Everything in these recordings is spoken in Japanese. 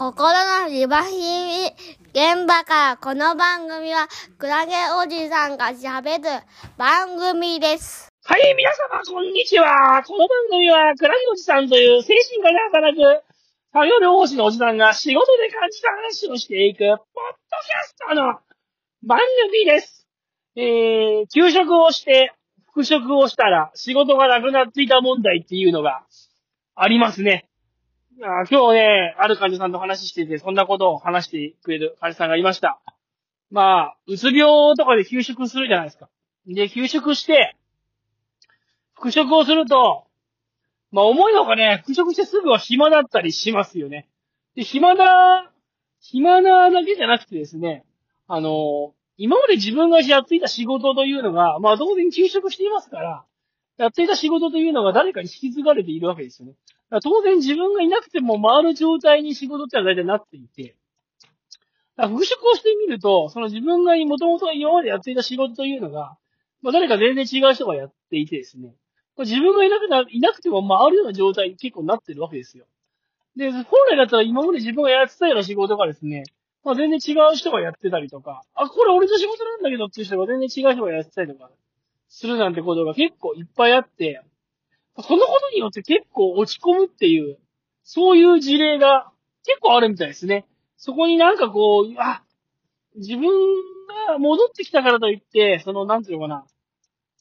心のリバヒミ現場からこの番組はクラゲおじさんが喋る番組です。はい、皆様、こんにちは。この番組は、クラゲおじさんという精神科で働く、作業療法士のおじさんが仕事で感じた話をしていく、ポッドキャストの番組です。えー、休職をして、復職をしたら、仕事がなくなっていた問題っていうのがありますね。あー今日ね、ある患者さんと話してて、そんなことを話してくれる患者さんがいました。まあ、うつ病とかで休職するじゃないですか。で、休職して、復職をすると、まあ思いのかね、復職してすぐは暇だったりしますよね。で、暇な、暇なだけじゃなくてですね、あの、今まで自分がやっていた仕事というのが、まあ当然休職していますから、やっていた仕事というのが誰かに引き継がれているわけですよね。当然自分がいなくても回る状態に仕事ってのは大体なっていて、だから復職をしてみると、その自分がもともと今までやっていた仕事というのが、まあ誰か全然違う人がやっていてですね、まあ自分がいなくな、いなくても回るような状態に結構なってるわけですよ。で、本来だったら今まで自分がやってたような仕事がですね、まあ全然違う人がやってたりとか、あ、これ俺の仕事なんだけどっていう人が全然違う人がやってたりとか、するなんてことが結構いっぱいあって、そのことによって結構落ち込むっていう、そういう事例が結構あるみたいですね。そこになんかこう、あ、自分が戻ってきたからといって、その、なんていうのかな。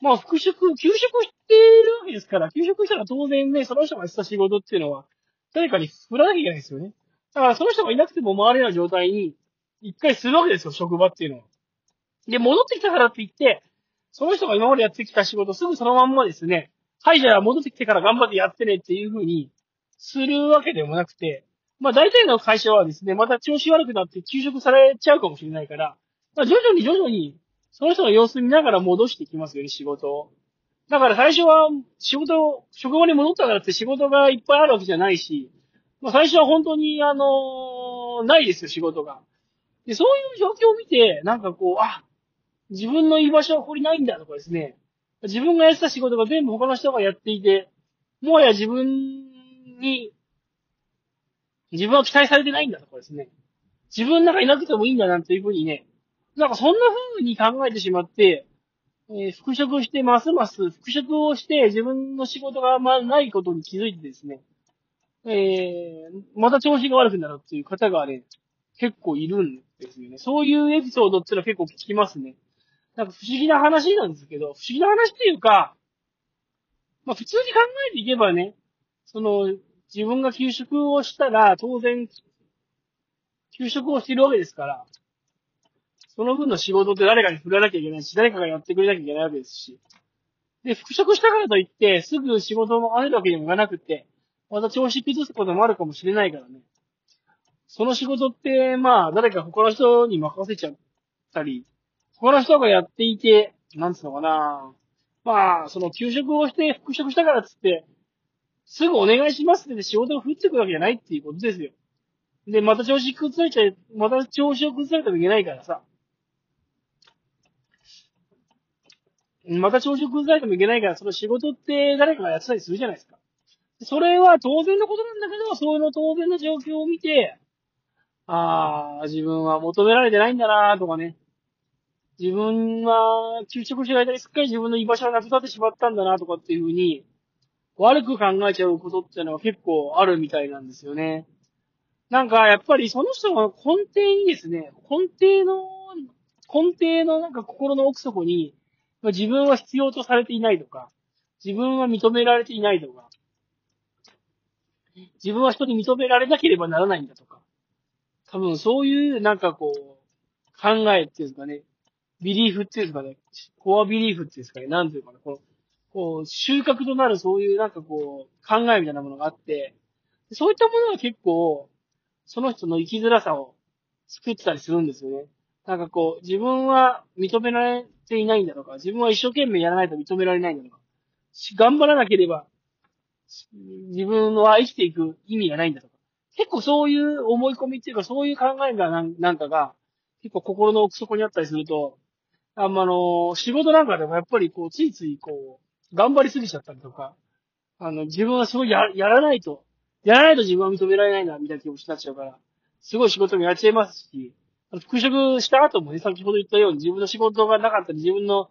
まあ、復職、休職してるわけですから、休職したら当然ね、その人がした仕事っていうのは、誰かに振らなきゃいけないですよね。だから、その人がいなくても回れるような状態に、一回するわけですよ、職場っていうのは。で、戻ってきたからって言って、その人が今までやってきた仕事、すぐそのまんまですね、はい、じゃあ戻ってきてから頑張ってやってねっていう風に、するわけでもなくて、まあ大体の会社はですね、また調子悪くなって休職されちゃうかもしれないから、まあ徐々に徐々に、その人の様子見ながら戻してきますよね、仕事を。だから最初は仕事、職場に戻ったからって仕事がいっぱいあるわけじゃないし、まあ最初は本当に、あのないですよ、仕事が。で、そういう状況を見て、なんかこう、あ、自分の居場所はここにないんだとかですね、自分がやってた仕事が全部他の人がやっていて、もはや自分に、自分は期待されてないんだとかですね。自分なんかいなくてもいいんだなんていうふうにね、なんかそんな風に考えてしまって、えー復職してますます、復職をして自分の仕事があんまないことに気づいてですね、えー、また調子が悪くなるっていう方がね、結構いるんですよね。そういうエピソードってのは結構聞きますね。なんか不思議な話なんですけど、不思議な話っていうか、まあ普通に考えていけばね、その、自分が休職をしたら、当然、休職をしているわけですから、その分の仕事って誰かに振らなきゃいけないし、誰かがやってくれなきゃいけないわけですし。で、復職したからといって、すぐ仕事をあるわけにもいかなくて、また調子崩すこともあるかもしれないからね。その仕事って、まあ、誰か他の人に任せちゃったり、他の人がやっていて、なんつうのかなまあ、その休職をして復職したからっつって、すぐお願いしますって仕事が降ってくるわけじゃないっていうことですよ。で、また調子崩されちゃい、また調子を崩されてもいけないからさ。また調子を崩されてもいけないから、その仕事って誰かがやってたりするじゃないですか。それは当然のことなんだけど、そういうの当然の状況を見て、ああ、自分は求められてないんだなとかね。自分は休職してる間にすっかり自分の居場所がなくなってしまったんだなとかっていうふうに、悪く考えちゃうことっていうのは結構あるみたいなんですよね。なんか、やっぱりその人の根底にですね、根底の、根底のなんか心の奥底に、自分は必要とされていないとか、自分は認められていないとか、自分は人に認められなければならないんだとか、多分そういうなんかこう、考えっていうんですかね、ビリーフっていうんですかね、コアビリーフっていうんですかね、なんていうかな、こう、こう、収穫となるそういうなんかこう、考えみたいなものがあって、そういったものが結構、その人の生きづらさを作ってたりするんですよね。なんかこう、自分は認められていないんだとか、自分は一生懸命やらないと認められないんだとか、頑張らなければ、自分は生きていく意味がないんだとか。結構そういう思い込みっていうか、そういう考えがなんなんかが、結構心の奥底にあったりすると、あんまあの、仕事なんかでもやっぱりこう、ついついこう、頑張りすぎちゃったりとか、あの、自分はすごいや、やらないと、やらないと自分は認められないな、みたいな気持ちになっちゃうから、すごい仕事もやっちゃいますし、復職した後もね、先ほど言ったように自分の仕事がなかったり、自分の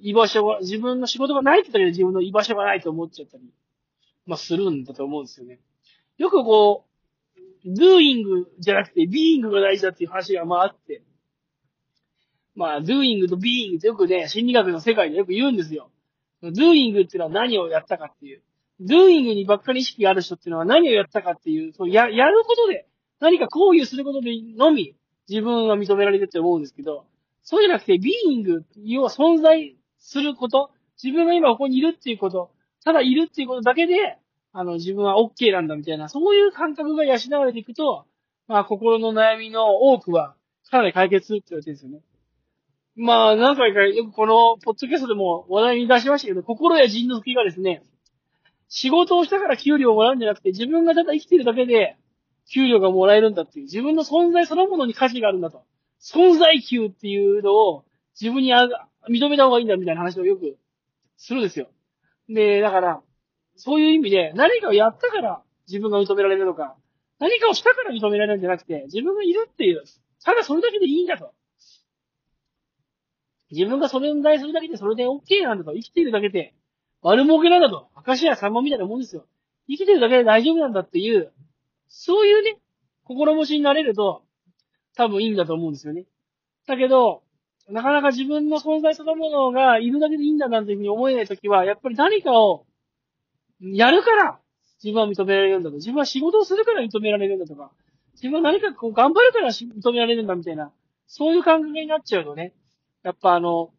居場所が、自分の仕事がないってだけで自分の居場所がないと思っちゃったり、まあ、するんだと思うんですよね。よくこう、doing じゃなくて being が大事だっていう話がまああって、まあ、doing と being ってよくね、心理学の世界でよく言うんですよ。doing っていうのは何をやったかっていう。doing にばっかり意識がある人っていうのは何をやったかっていう、そうや、やることで、何か行為することでのみ、自分は認められるって思うんですけど、そうじゃなくて、being、要は存在すること、自分が今ここにいるっていうこと、ただいるっていうことだけで、あの、自分は OK なんだみたいな、そういう感覚が養われていくと、まあ、心の悩みの多くは、かなり解決するって言われてるんですよね。まあ、何回かよくこの、ポッドキャストでも話題に出しましたけど、心や人の好きがですね、仕事をしたから給料をもらうんじゃなくて、自分がただ生きてるだけで、給料がもらえるんだっていう、自分の存在そのものに価値があるんだと。存在給っていうのを自分にあ認めた方がいいんだみたいな話をよくするんですよ。で、だから、そういう意味で、何かをやったから自分が認められるのか、何かをしたから認められるんじゃなくて、自分がいるっていう、ただそれだけでいいんだと。自分がそれに対するだけでそれで OK なんだと。生きているだけで悪儲けなんだと。明石家さんまみたいなもんですよ。生きてるだけで大丈夫なんだっていう、そういうね、心持ちになれると、多分いいんだと思うんですよね。だけど、なかなか自分の存在そのものがいるだけでいいんだなんていうふうに思えないときは、やっぱり何かをやるから自分は認められるんだと。自分は仕事をするから認められるんだとか、自分は何かこう頑張るから認められるんだみたいな、そういう感覚になっちゃうとね、やっぱあの、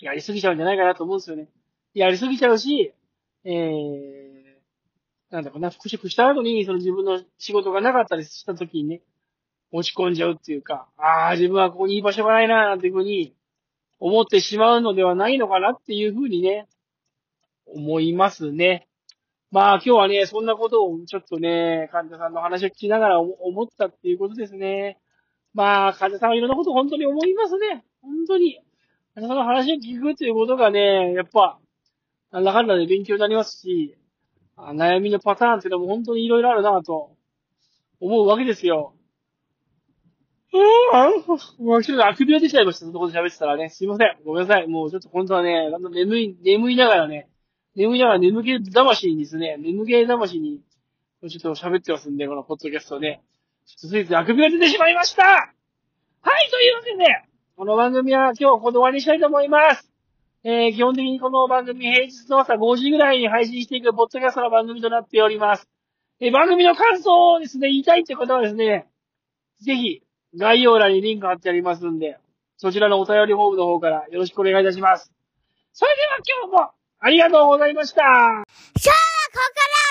やりすぎちゃうんじゃないかなと思うんですよね。やりすぎちゃうし、えー、なんだかな、復職した後に、その自分の仕事がなかったりした時にね、落ち込んじゃうっていうか、ああ、自分はここにいい場所がないな、なんていうふうに思ってしまうのではないのかなっていうふうにね、思いますね。まあ今日はね、そんなことをちょっとね、患者さんの話を聞きながら思ったっていうことですね。まあ、患者さんはいろんなこと本当に思いますね。本当に。患者さんの話を聞くっていうことがね、やっぱ、なんだかんだで勉強になりますし、悩みのパターンっていうのも本当にいろいろあるなと思うわけですよ。うーん、もうちょっとあくびが出ちゃいました。そのこと喋ってたらね。すいません。ごめんなさい。もうちょっと本当はね、眠い、眠いながらね、眠いながら眠気魂にですね、眠気魂に、ちょっと喋ってますんで、このポッドキャストで、ついついあくびが出てしまいましたはい、というわけで、この番組は今日ここで終わりにしたいと思います。えー、基本的にこの番組平日の朝5時ぐらいに配信していくポッドキャストの番組となっております。えー、番組の感想をですね、言いたいってことはですね、ぜひ、概要欄にリンク貼ってありますんで、そちらのお便りフォームの方からよろしくお願いいたします。それでは今日もありがとうございました。今日はここから